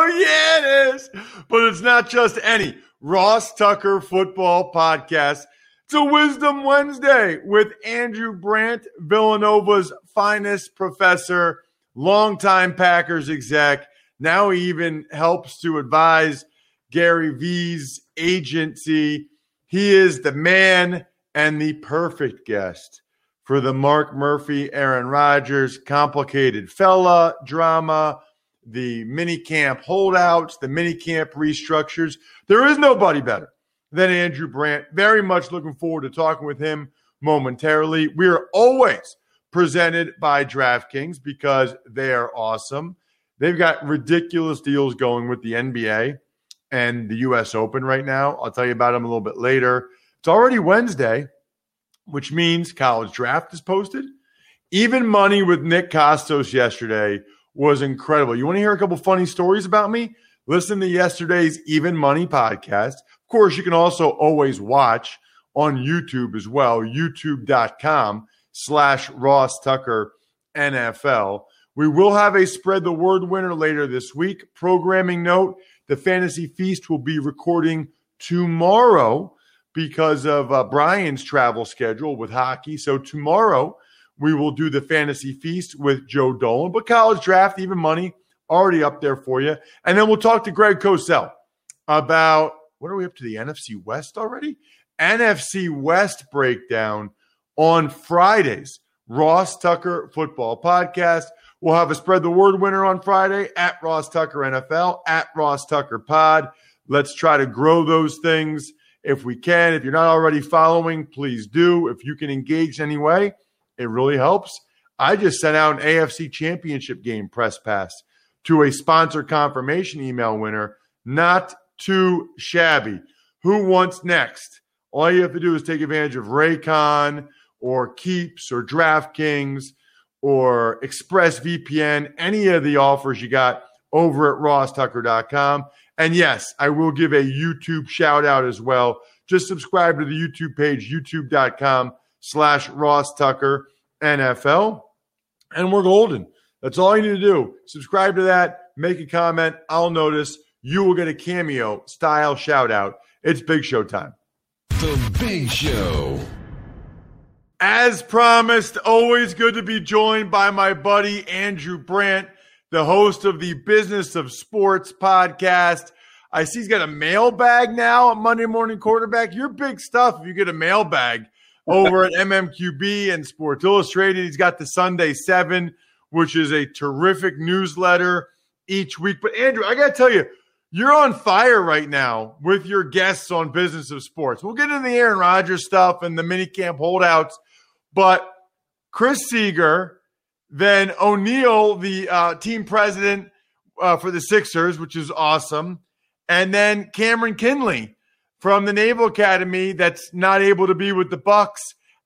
oh, yeah, it is. But it's not just any Ross Tucker football podcast. It's a Wisdom Wednesday with Andrew Brandt, Villanova's finest professor, longtime Packers exec. Now he even helps to advise Gary Vee's agency. He is the man and the perfect guest for the Mark Murphy, Aaron Rodgers, complicated fella drama the mini camp holdouts, the mini camp restructures. There is nobody better than Andrew Brandt. Very much looking forward to talking with him momentarily. We are always presented by DraftKings because they are awesome. They've got ridiculous deals going with the NBA and the US Open right now. I'll tell you about them a little bit later. It's already Wednesday, which means college draft is posted. Even money with Nick Kostos yesterday was incredible. You want to hear a couple funny stories about me? Listen to yesterday's Even Money podcast. Of course, you can also always watch on YouTube as well, youtube.com slash Ross Tucker NFL. We will have a spread the word winner later this week. Programming note the Fantasy Feast will be recording tomorrow because of uh, Brian's travel schedule with hockey. So, tomorrow, we will do the fantasy feast with Joe Dolan, but college draft, even money, already up there for you. And then we'll talk to Greg Cosell about what are we up to the NFC West already? NFC West breakdown on Fridays. Ross Tucker Football Podcast. We'll have a spread the word winner on Friday at Ross Tucker NFL, at Ross Tucker Pod. Let's try to grow those things if we can. If you're not already following, please do. If you can engage anyway, it really helps. I just sent out an AFC championship game press pass to a sponsor confirmation email winner. Not too shabby. Who wants next? All you have to do is take advantage of Raycon or Keeps or DraftKings or ExpressVPN, any of the offers you got over at rosstucker.com. And yes, I will give a YouTube shout out as well. Just subscribe to the YouTube page, youtube.com slash Ross Tucker NFL, and we're golden. That's all you need to do. Subscribe to that, make a comment. I'll notice. You will get a cameo style shout out. It's Big Show time. The Big Show. As promised, always good to be joined by my buddy Andrew Brandt, the host of the Business of Sports podcast. I see he's got a mailbag now Monday Morning Quarterback. You're big stuff if you get a mailbag over at MMQB and Sports Illustrated. He's got the Sunday Seven, which is a terrific newsletter each week. But Andrew, I got to tell you, you're on fire right now with your guests on Business of Sports. We'll get into the Aaron Rodgers stuff and the minicamp holdouts, but Chris Seeger, then O'Neill, the uh, team president uh, for the Sixers, which is awesome, and then Cameron Kinley from the Naval Academy that's not able to be with the Bucks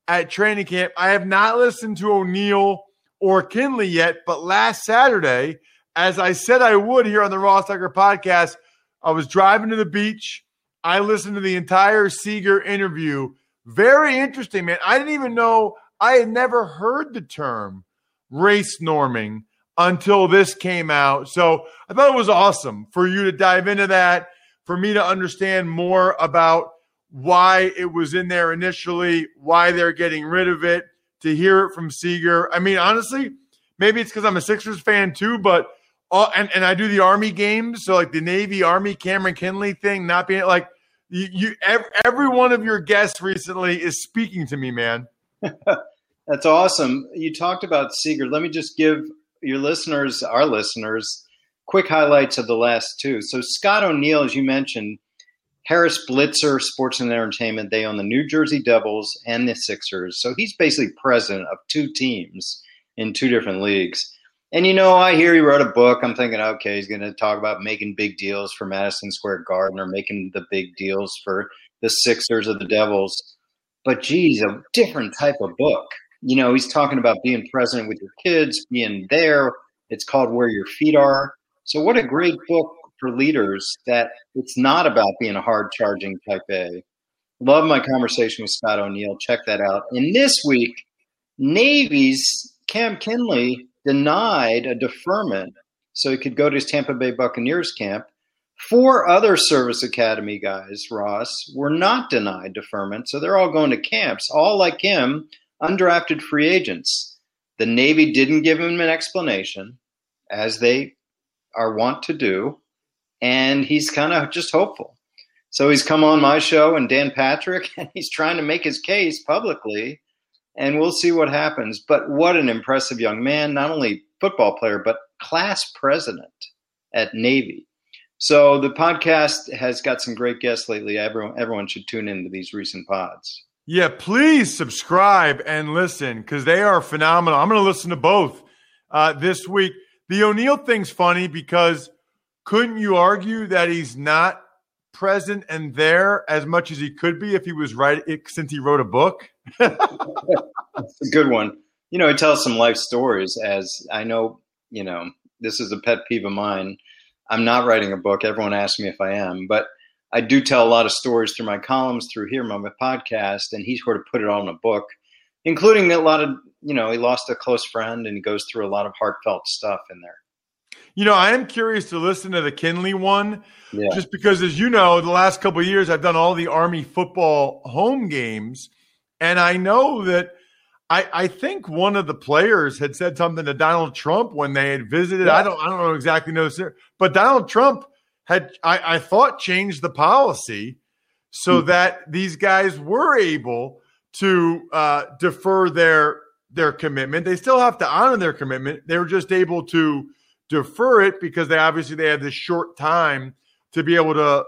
at training camp. I have not listened to O'Neill or Kinley yet, but last Saturday, as I said I would here on the Ross Tucker podcast, I was driving to the beach. I listened to the entire Seeger interview. Very interesting, man. I didn't even know I had never heard the term race norming until this came out. So I thought it was awesome for you to dive into that, for me to understand more about why it was in there initially, why they're getting rid of it, to hear it from Seeger. I mean, honestly, maybe it's because I'm a Sixers fan too, but all, and, and I do the Army games. So like the Navy Army Cameron Kinley thing, not being like you, you every, every one of your guests recently is speaking to me, man. That's awesome. You talked about Seeger. Let me just give your listeners, our listeners, quick highlights of the last two. So Scott O'Neill, as you mentioned, Harris Blitzer Sports and Entertainment, they own the New Jersey Devils and the Sixers. So he's basically president of two teams in two different leagues. And you know, I hear he wrote a book. I'm thinking, okay, he's going to talk about making big deals for Madison Square Garden or making the big deals for the Sixers or the Devils. But geez, a different type of book you know, he's talking about being present with your kids, being there. It's called Where Your Feet Are. So, what a great book for leaders that it's not about being a hard charging type A. Love my conversation with Scott O'Neill. Check that out. And this week, Navy's Cam Kinley denied a deferment so he could go to his Tampa Bay Buccaneers camp. Four other service academy guys, Ross, were not denied deferment, so they're all going to camps, all like him, undrafted free agents. The Navy didn't give him an explanation, as they are wont to do, and he's kind of just hopeful. So he's come on my show and Dan Patrick, and he's trying to make his case publicly, and we'll see what happens. But what an impressive young man, not only football player, but class president at Navy. So the podcast has got some great guests lately. Everyone, everyone should tune into these recent pods. Yeah, please subscribe and listen because they are phenomenal. I'm going to listen to both uh, this week. The O'Neill thing's funny because couldn't you argue that he's not present and there as much as he could be if he was right eh, since he wrote a book? That's a good one. You know, he tells some life stories. As I know, you know, this is a pet peeve of mine. I'm not writing a book. Everyone asks me if I am, but I do tell a lot of stories through my columns, through here, my podcast, and he sort of put it all in a book, including a lot of, you know, he lost a close friend and he goes through a lot of heartfelt stuff in there. You know, I am curious to listen to the Kinley one, yeah. just because, as you know, the last couple years I've done all the Army football home games, and I know that I, I think one of the players had said something to Donald Trump when they had visited. Yeah. I don't I don't know exactly know, but Donald Trump had I, I thought changed the policy so mm-hmm. that these guys were able to uh, defer their their commitment. They still have to honor their commitment. They were just able to defer it because they obviously they had this short time to be able to,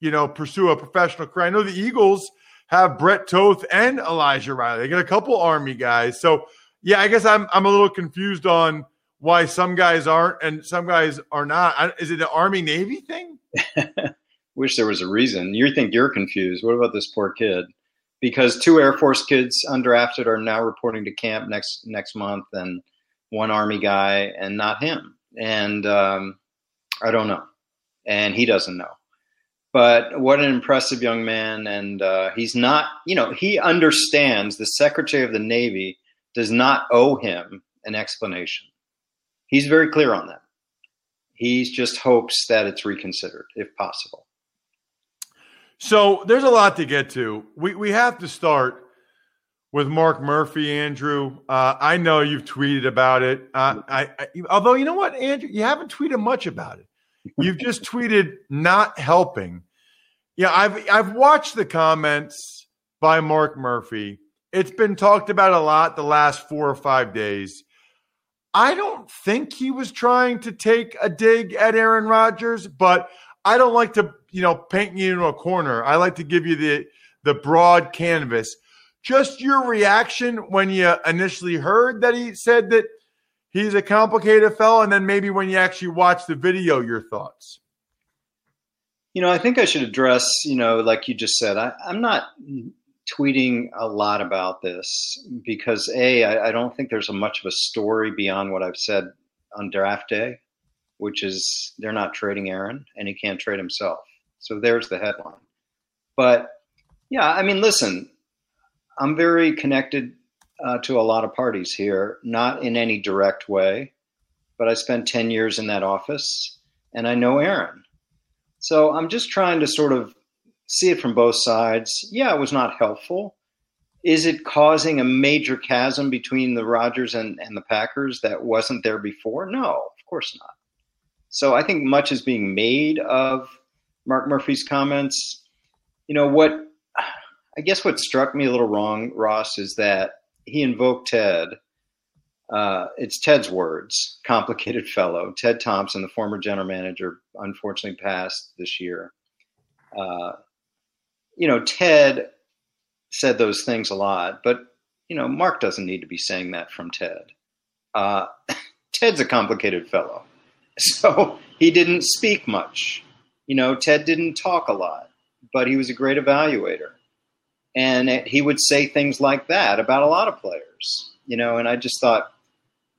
you know, pursue a professional career. I know the Eagles have Brett Toth and Elijah Riley. They got a couple Army guys. So yeah, I guess I'm I'm a little confused on why some guys aren't and some guys are not. Is it an Army Navy thing? Wish there was a reason. You think you're confused. What about this poor kid? Because two Air Force kids undrafted are now reporting to camp next next month, and one Army guy, and not him. And um, I don't know, and he doesn't know. But what an impressive young man, and uh, he's not. You know, he understands. The Secretary of the Navy does not owe him an explanation He's very clear on that. He just hopes that it's reconsidered if possible. So there's a lot to get to. We we have to start with Mark Murphy, Andrew. Uh, I know you've tweeted about it. Uh, I, I, although you know what, Andrew, you haven't tweeted much about it. You've just tweeted not helping. Yeah, I've I've watched the comments by Mark Murphy. It's been talked about a lot the last four or five days. I don't think he was trying to take a dig at Aaron Rodgers, but I don't like to, you know, paint you into a corner. I like to give you the the broad canvas. Just your reaction when you initially heard that he said that he's a complicated fellow, and then maybe when you actually watch the video, your thoughts. You know, I think I should address, you know, like you just said, I, I'm not tweeting a lot about this because a I, I don't think there's a much of a story beyond what I've said on draft day, which is they're not trading Aaron and he can't trade himself. So there's the headline. But yeah, I mean, listen, I'm very connected uh, to a lot of parties here, not in any direct way, but I spent 10 years in that office and I know Aaron. So I'm just trying to sort of see it from both sides. Yeah, it was not helpful. Is it causing a major chasm between the Rodgers and, and the Packers that wasn't there before? No, of course not. So I think much is being made of Mark Murphy's comments. You know, what I guess what struck me a little wrong, Ross, is that he invoked Ted. Uh, it's Ted's words, complicated fellow. Ted Thompson, the former general manager, unfortunately passed this year. Uh, you know, Ted said those things a lot, but you know, Mark doesn't need to be saying that from Ted. Uh, Ted's a complicated fellow, so he didn't speak much. You know, Ted didn't talk a lot, but he was a great evaluator, and it, he would say things like that about a lot of players. You know, and I just thought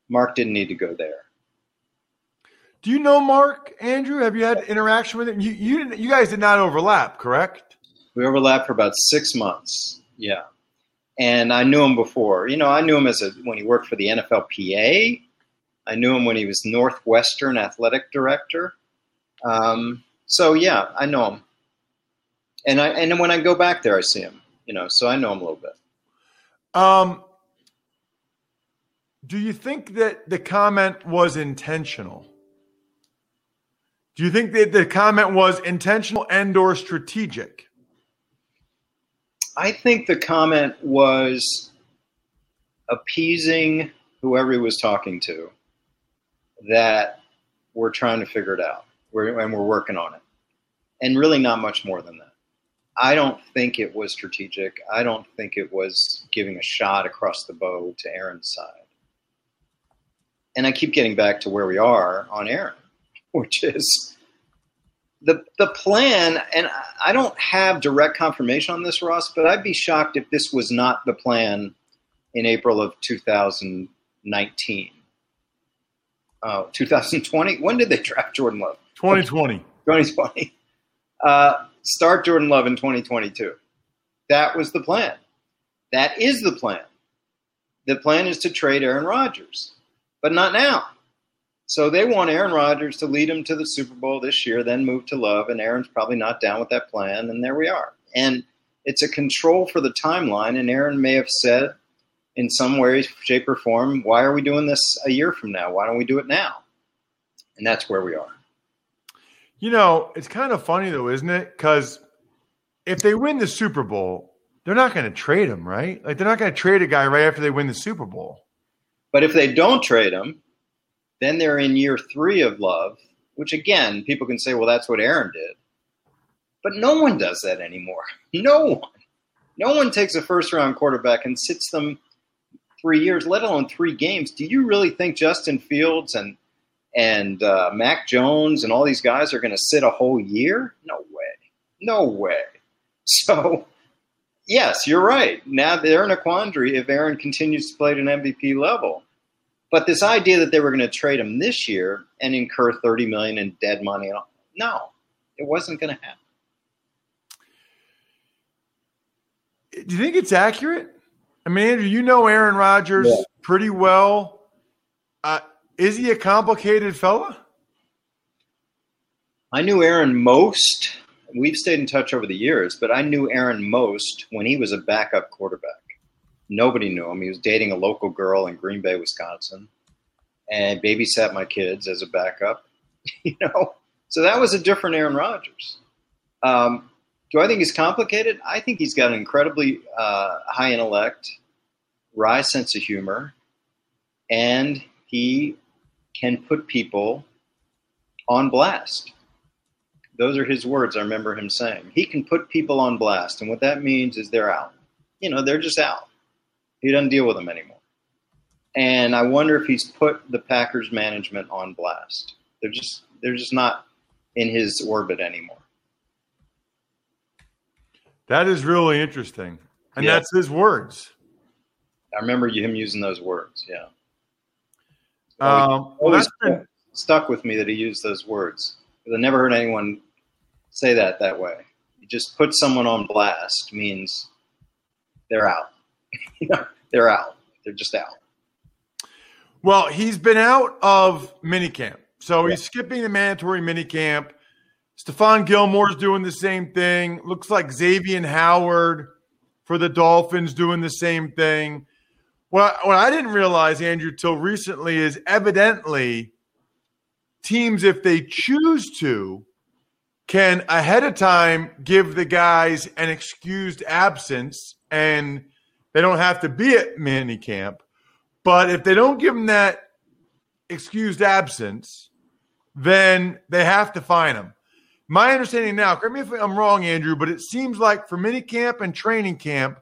Mark didn't need to go there. Do you know Mark Andrew? Have you had interaction with him? You you you guys did not overlap, correct? We overlapped for about six months. Yeah. And I knew him before. You know, I knew him as a when he worked for the NFLPA. I knew him when he was Northwestern athletic director. Um, so yeah, I know him. And I and when I go back there, I see him. You know, so I know him a little bit. Um, do you think that the comment was intentional? Do you think that the comment was intentional and or strategic? I think the comment was appeasing whoever he was talking to that we're trying to figure it out we're, and we're working on it. And really, not much more than that. I don't think it was strategic. I don't think it was giving a shot across the bow to Aaron's side. And I keep getting back to where we are on Aaron, which is the the plan, and I don't have direct confirmation on this, Ross, but I'd be shocked if this was not the plan in April of 2019. Uh, 2020. When did they draft Jordan Love? 2020. 2020. Uh, start Jordan Love in 2022. That was the plan. That is the plan. The plan is to trade Aaron Rodgers, but not now. So they want Aaron Rodgers to lead them to the Super Bowl this year, then move to Love, and Aaron's probably not down with that plan, and there we are. And it's a control for the timeline, and Aaron may have said in some way, shape, or form, why are we doing this a year from now? Why don't we do it now? And that's where we are. You know, it's kind of funny though, isn't it? Because if they win the Super Bowl, they're not going to trade him, right? Like they're not going to trade a guy right after they win the Super Bowl. But if they don't trade him, then they're in year three of love, which again, people can say, well, that's what Aaron did. But no one does that anymore. No one. No one takes a first round quarterback and sits them three years, let alone three games. Do you really think Justin Fields and and uh, Mac Jones and all these guys are going to sit a whole year? No way. No way. So, yes, you're right. Now they're in a quandary if Aaron continues to play at an MVP level. But this idea that they were going to trade him this year and incur 30 million in dead money, no, it wasn't going to happen. Do you think it's accurate? I mean, Andrew, you know Aaron Rodgers yeah. pretty well. Uh, is he a complicated fella? I knew Aaron most. We've stayed in touch over the years, but I knew Aaron most when he was a backup quarterback. Nobody knew him. He was dating a local girl in Green Bay, Wisconsin, and babysat my kids as a backup. you know, so that was a different Aaron Rodgers. Um, do I think he's complicated? I think he's got an incredibly uh, high intellect, wry sense of humor, and he can put people on blast. Those are his words. I remember him saying he can put people on blast, and what that means is they're out. You know, they're just out. He doesn't deal with them anymore. And I wonder if he's put the Packers management on blast. They're just they're just not in his orbit anymore. That is really interesting. And yeah. that's his words. I remember him using those words, yeah. Um, always been... stuck with me that he used those words. I never heard anyone say that that way. You just put someone on blast means they're out. they're out. They're just out. Well, he's been out of minicamp. So he's skipping the mandatory minicamp. Stephon Gilmore's doing the same thing. Looks like Xavier Howard for the Dolphins doing the same thing. What, what I didn't realize, Andrew, till recently is evidently teams, if they choose to, can ahead of time give the guys an excused absence and they don't have to be at minicamp. But if they don't give them that excused absence, then they have to fine them. My understanding now, correct me if I'm wrong, Andrew, but it seems like for minicamp and training camp,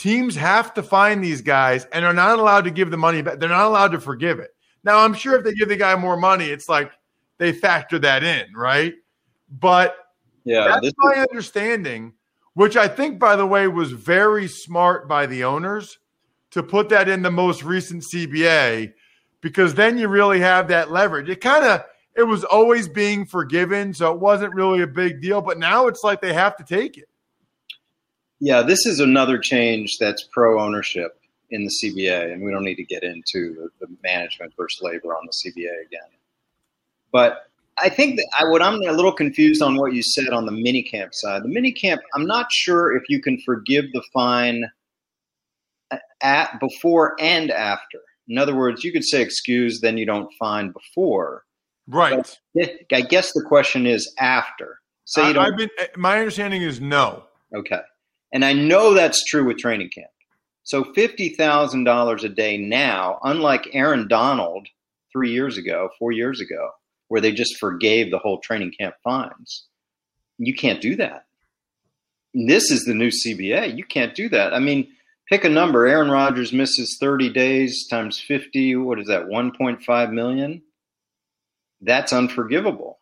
teams have to find these guys and are not allowed to give the money back. They're not allowed to forgive it. Now, I'm sure if they give the guy more money, it's like they factor that in, right? But Yeah, that's my understanding, which I think, by the way, was very smart by the owners to put that in the most recent CBA because then you really have that leverage. It kind of it was always being forgiven, so it wasn't really a big deal. But now it's like they have to take it. Yeah, this is another change that's pro ownership in the CBA, and we don't need to get into the, the management versus labor on the CBA again. But I think that I, what I'm a little confused on what you said on the minicamp side. The minicamp, I'm not sure if you can forgive the fine at before and after. In other words, you could say excuse, then you don't fine before. Right. I guess the question is after. So you don't I've been. Eh, my understanding is no. Okay. And I know that's true with training camp. So $50,000 a day now, unlike Aaron Donald three years ago, four years ago, where they just forgave the whole training camp fines. You can't do that. This is the new CBA. You can't do that. I mean, pick a number. Aaron Rodgers misses 30 days times 50. What is that? 1.5 million? That's unforgivable,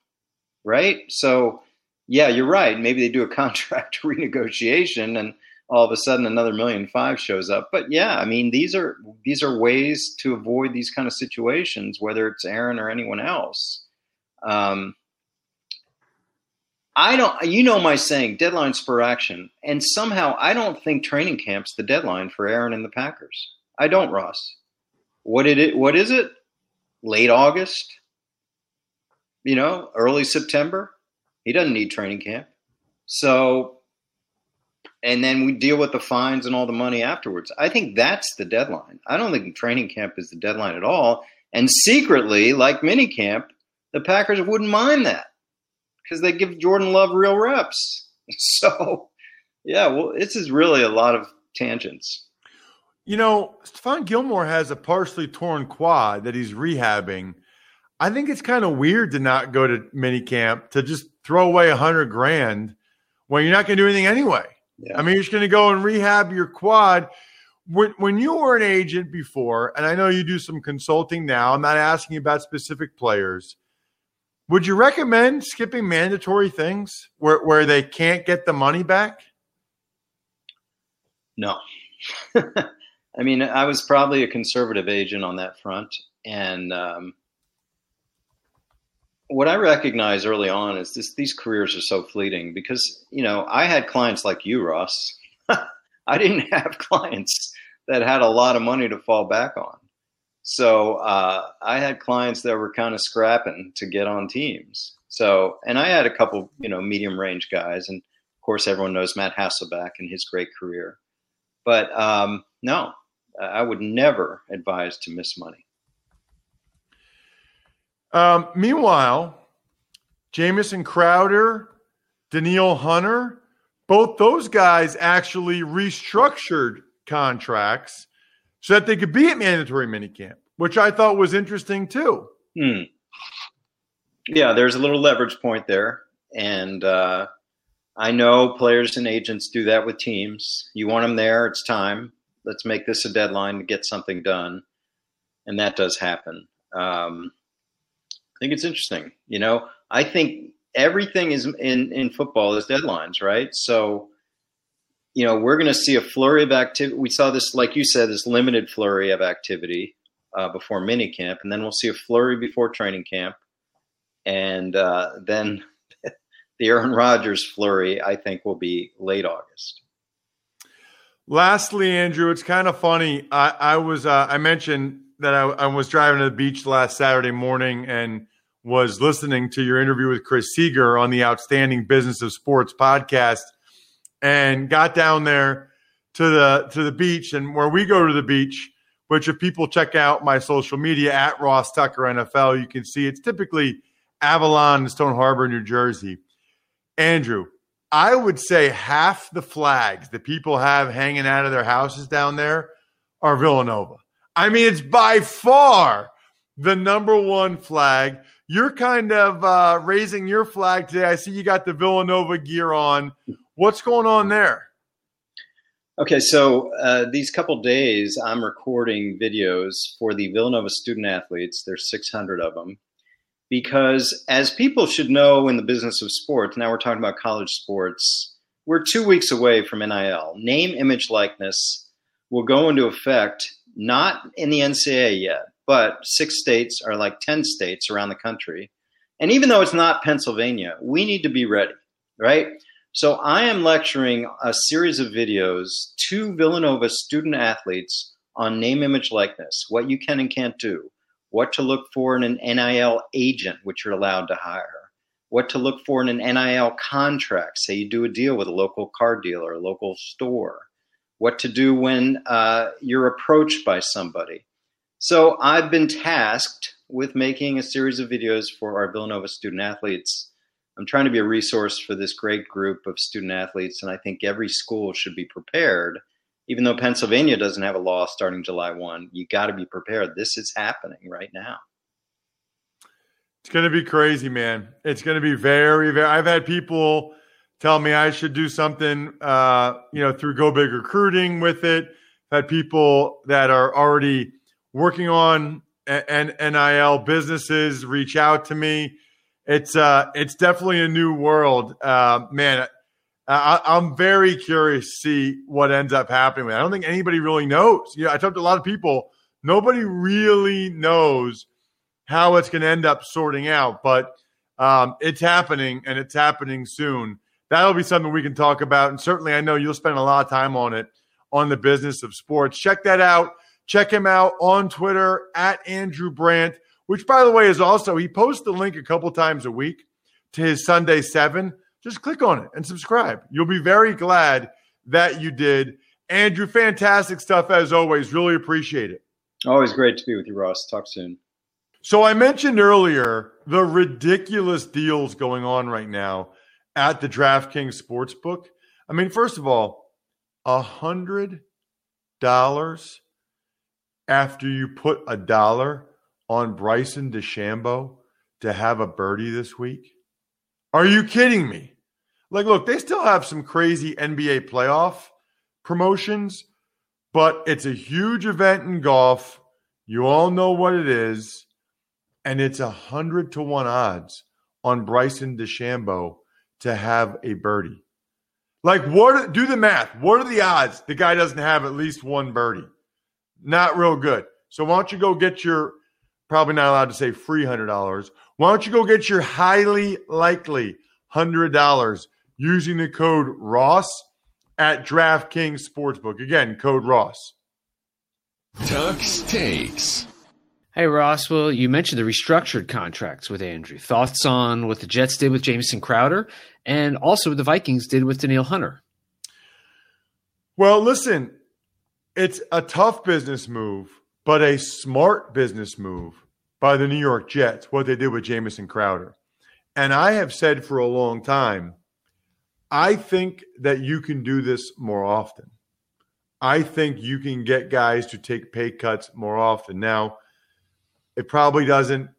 right? So, yeah, you're right. Maybe they do a contract renegotiation and all of a sudden another million five shows up. But yeah, I mean these are these are ways to avoid these kind of situations, whether it's Aaron or anyone else. Um, I don't, you know, my saying, deadlines for action, and somehow I don't think training camp's the deadline for Aaron and the Packers. I don't, Ross. What did it? What is it? Late August? You know, early September. He doesn't need training camp. So, and then we deal with the fines and all the money afterwards. I think that's the deadline. I don't think training camp is the deadline at all. And secretly, like minicamp, the Packers wouldn't mind that because they give Jordan Love real reps. So, yeah, well, this is really a lot of tangents. You know, Stephon Gilmore has a partially torn quad that he's rehabbing. I think it's kind of weird to not go to minicamp to just throw away a hundred grand when you're not going to do anything anyway. Yeah. I mean, you're just going to go and rehab your quad. When, when you were an agent before, and I know you do some consulting now, I'm not asking about specific players. Would you recommend skipping mandatory things where, where they can't get the money back? No. I mean, I was probably a conservative agent on that front. And um, what I recognize early on is this, these careers are so fleeting because, you know, I had clients like you, Ross. I didn't have clients that had a lot of money to fall back on. So uh, I had clients that were kind of scrapping to get on teams. So, and I had a couple, you know, medium range guys, and of course, everyone knows Matt Hasselbeck and his great career. But um, no, I would never advise to miss money. Um, meanwhile, Jamison Crowder, Danielle Hunter, both those guys actually restructured contracts so that they could be at mandatory minicamp, which I thought was interesting too. Hmm. Yeah, there's a little leverage point there. And uh, I know players and agents do that with teams. You want them there, it's time. Let's make this a deadline to get something done. And that does happen. Um, I think it's interesting. You know, I think everything is in, in football is deadlines, right? So, you know, we're going to see a flurry of activity. We saw this, like you said, this limited flurry of activity uh, before minicamp, and then we'll see a flurry before training camp, and uh, then the Aaron Rodgers flurry, I think, will be late August. Lastly, Andrew, it's kind of funny. I, I was uh, I mentioned that I, I, was driving to the beach last Saturday morning and was listening to your interview with Chris Seeger on the Outstanding Business of Sports podcast, and got down there to the to the beach and where we go to the beach. Which, if people check out my social media at Ross Tucker NFL, you can see it's typically Avalon and Stone Harbor, New Jersey. Andrew, I would say half the flags that people have hanging out of their houses down there are Villanova. I mean, it's by far the number one flag. You're kind of uh, raising your flag today. I see you got the Villanova gear on. What's going on there? Okay, so uh, these couple days, I'm recording videos for the Villanova student athletes. There's 600 of them because as people should know in the business of sports, now we're talking about college sports, we're two weeks away from NIL. Name, image, likeness will go into effect not in the NCAA yet, but six states are like 10 states around the country. And even though it's not Pennsylvania, we need to be ready, right? So I am lecturing a series of videos to Villanova student athletes on name, image, likeness, what you can and can't do what to look for in an NIL agent, which you're allowed to hire, what to look for in an NIL contract, say you do a deal with a local car dealer, a local store, what to do when uh, you're approached by somebody. So I've been tasked with making a series of videos for our Villanova student athletes. I'm trying to be a resource for this great group of student athletes, and I think every school should be prepared even though Pennsylvania doesn't have a law starting July 1, you got to be prepared. This is happening right now. It's going to be crazy, man. It's going to be very, very. I've had people tell me I should do something, uh, you know, through Go Big Recruiting with it. I've had people that are already working on and NIL businesses reach out to me. It's uh, it's definitely a new world, uh, man. I, am very curious to see what ends up happening. I don't think anybody really knows. Know, I talked to a lot of people. Nobody really knows how it's going to end up sorting out, but um, it's happening and it's happening soon. That'll be something we can talk about. And certainly, I know you'll spend a lot of time on it on the business of sports. Check that out. Check him out on Twitter at Andrew Brandt, which, by the way, is also, he posts the link a couple times a week to his Sunday Seven just click on it and subscribe. You'll be very glad that you did. Andrew, fantastic stuff as always. Really appreciate it. Always great to be with you, Ross. Talk soon. So I mentioned earlier the ridiculous deals going on right now at the DraftKings Sportsbook. I mean, first of all, a hundred dollars after you put a dollar on Bryson DeChambeau to have a birdie this week. Are you kidding me? Like, look, they still have some crazy NBA playoff promotions, but it's a huge event in golf. You all know what it is. And it's a hundred to one odds on Bryson DeChambeau to have a birdie. Like, what? Do the math. What are the odds the guy doesn't have at least one birdie? Not real good. So why don't you go get your probably not allowed to say free hundred dollars. Why don't you go get your highly likely hundred dollars using the code Ross at DraftKings Sportsbook. Again, code Ross. Tux takes. Hey Ross, well, you mentioned the restructured contracts with Andrew. Thoughts on what the Jets did with Jamison Crowder and also what the Vikings did with Danielle Hunter? Well, listen, it's a tough business move, but a smart business move by the New York Jets, what they did with Jamison Crowder. And I have said for a long time I think that you can do this more often. I think you can get guys to take pay cuts more often. Now, it probably doesn't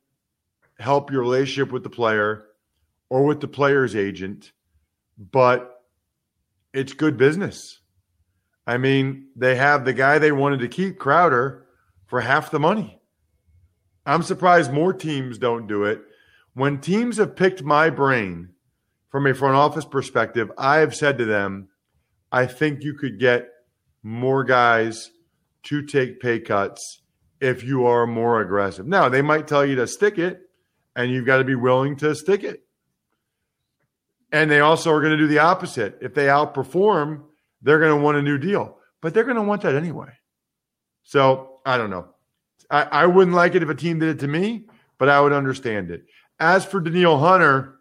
help your relationship with the player or with the player's agent, but it's good business. I mean, they have the guy they wanted to keep, Crowder, for half the money. I'm surprised more teams don't do it. When teams have picked my brain from a front office perspective, I have said to them, I think you could get more guys to take pay cuts if you are more aggressive. Now, they might tell you to stick it, and you've got to be willing to stick it. And they also are going to do the opposite. If they outperform, they're going to want a new deal. but they're going to want that anyway. So I don't know. I, I wouldn't like it if a team did it to me, but I would understand it. As for Danielle Hunter,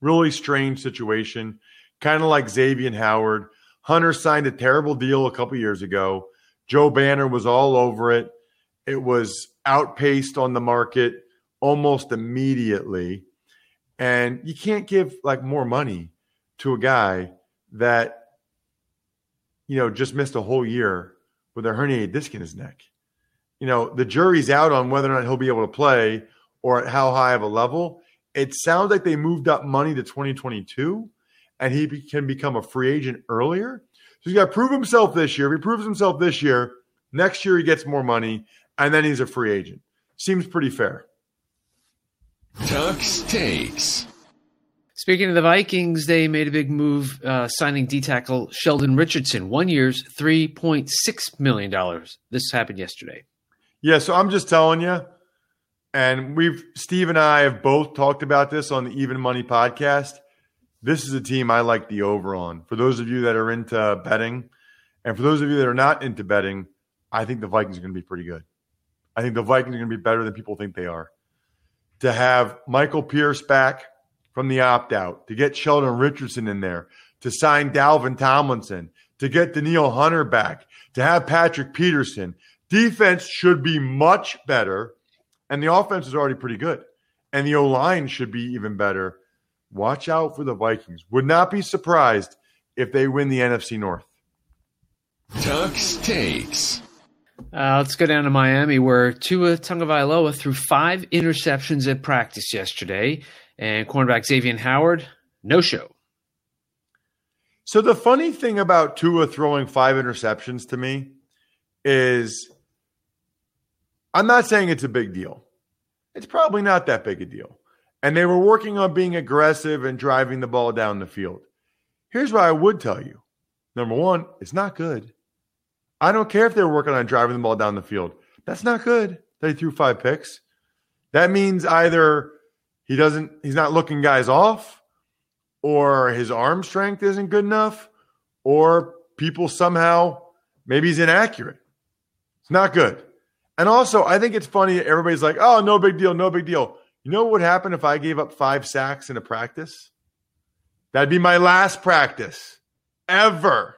really strange situation, kind of like Xavier Howard. Hunter signed a terrible deal a couple years ago. Joe Banner was all over it. It was outpaced on the market almost immediately. And you can't give like more money to a guy that, you know, just missed a whole year with a herniated disc in his neck. You know, the jury's out on whether or not he'll be able to play or at how high of a level. It sounds like they moved up money to 2022 and he be, can become a free agent earlier. So he's got to prove himself this year. If he proves himself this year, next year he gets more money and then he's a free agent. Seems pretty fair. Tux takes. Speaking of the Vikings, they made a big move uh, signing D tackle Sheldon Richardson, one year's $3.6 million. This happened yesterday. Yeah, so I'm just telling you, and we've, Steve and I have both talked about this on the Even Money podcast. This is a team I like the over on. For those of you that are into betting, and for those of you that are not into betting, I think the Vikings are going to be pretty good. I think the Vikings are going to be better than people think they are. To have Michael Pierce back from the opt out, to get Sheldon Richardson in there, to sign Dalvin Tomlinson, to get Danielle Hunter back, to have Patrick Peterson. Defense should be much better, and the offense is already pretty good. And the O line should be even better. Watch out for the Vikings. Would not be surprised if they win the NFC North. Tux takes. Uh, let's go down to Miami, where Tua Tagovailoa threw five interceptions at practice yesterday, and cornerback Xavier Howard no show. So the funny thing about Tua throwing five interceptions to me is I'm not saying it's a big deal. It's probably not that big a deal. And they were working on being aggressive and driving the ball down the field. Here's what I would tell you. Number one, it's not good. I don't care if they're working on driving the ball down the field. That's not good. They threw five picks. That means either he doesn't, he's not looking guys off, or his arm strength isn't good enough, or people somehow, maybe he's inaccurate. It's not good. And also, I think it's funny. Everybody's like, oh, no big deal, no big deal. You know what would happen if I gave up five sacks in a practice? That'd be my last practice ever.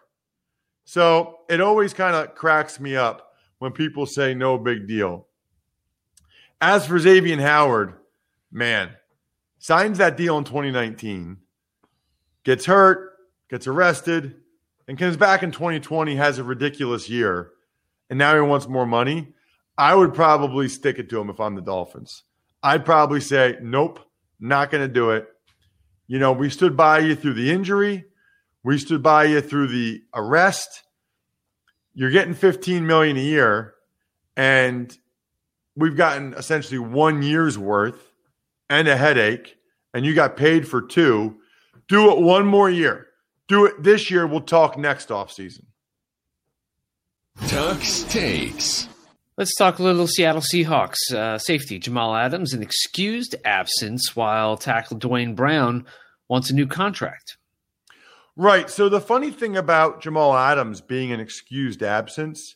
So it always kind of cracks me up when people say no big deal. As for Xavier Howard, man, signs that deal in 2019, gets hurt, gets arrested, and comes back in 2020, has a ridiculous year, and now he wants more money. I would probably stick it to him if I'm the Dolphins. I'd probably say, nope, not going to do it. You know, we stood by you through the injury. We stood by you through the arrest. You're getting 15 million a year and we've gotten essentially 1 year's worth and a headache and you got paid for two. Do it one more year. Do it this year. We'll talk next offseason. Tux takes. Let's talk a little Seattle Seahawks. Uh, safety Jamal Adams, an excused absence, while tackle Duane Brown wants a new contract. Right. So the funny thing about Jamal Adams being an excused absence,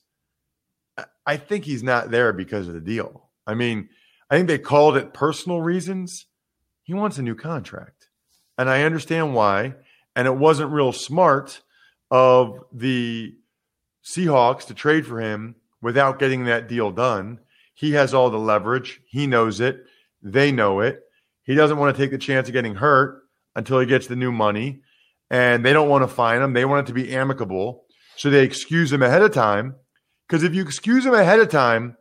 I think he's not there because of the deal. I mean, I think they called it personal reasons. He wants a new contract. And I understand why. And it wasn't real smart of the Seahawks to trade for him without getting that deal done. He has all the leverage. He knows it. They know it. He doesn't want to take the chance of getting hurt until he gets the new money. And they don't want to fine him. They want it to be amicable. So they excuse him ahead of time. Because if you excuse him ahead of time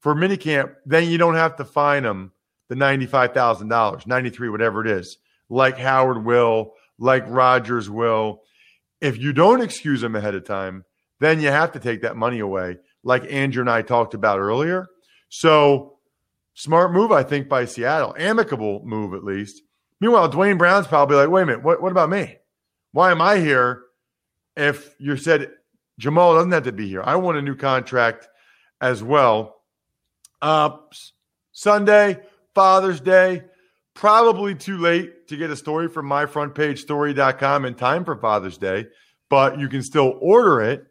for minicamp, then you don't have to fine him the $95,000, 93, whatever it is, like Howard will, like Rodgers will. If you don't excuse him ahead of time, then you have to take that money away, like Andrew and I talked about earlier. So, smart move, I think, by Seattle. Amicable move, at least. Meanwhile, Duane Brown's probably like, wait a minute, what, what about me? Why am I here if you said Jamal doesn't have to be here? I want a new contract as well. Uh, Sunday, Father's Day, probably too late to get a story from myfrontpagestory.com in time for Father's Day, but you can still order it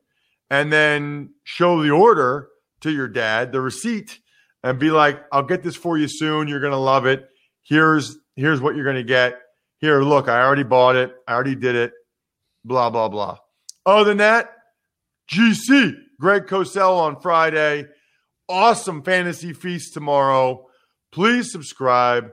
and then show the order to your dad, the receipt, and be like, I'll get this for you soon. You're going to love it. Here's here's what you're going to get. Here, look, I already bought it. I already did it. Blah, blah, blah. Other than that, GC, Greg Cosell on Friday. Awesome fantasy feast tomorrow. Please subscribe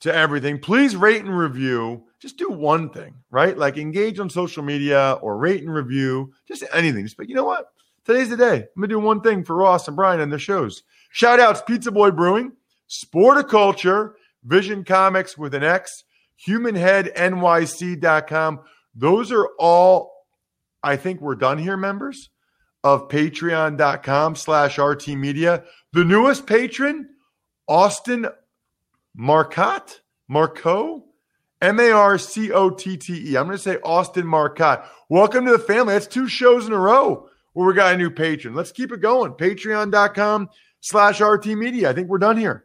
to everything. Please rate and review. Just do one thing, right? Like engage on social media or rate and review. Just anything. Just but you know what? Today's the day. I'm gonna do one thing for Ross and Brian and their shows. Shout outs Pizza Boy Brewing, Sporticulture, Vision Comics with an X, HumanHeadNYC.com. Those are all, I think we're done here, members of patreon.com slash RT Media. The newest patron, Austin Marcotte, Marco, M A R C O T T E. I'm going to say Austin Marcotte. Welcome to the family. That's two shows in a row where we got a new patron. Let's keep it going. Patreon.com slash RT Media. I think we're done here.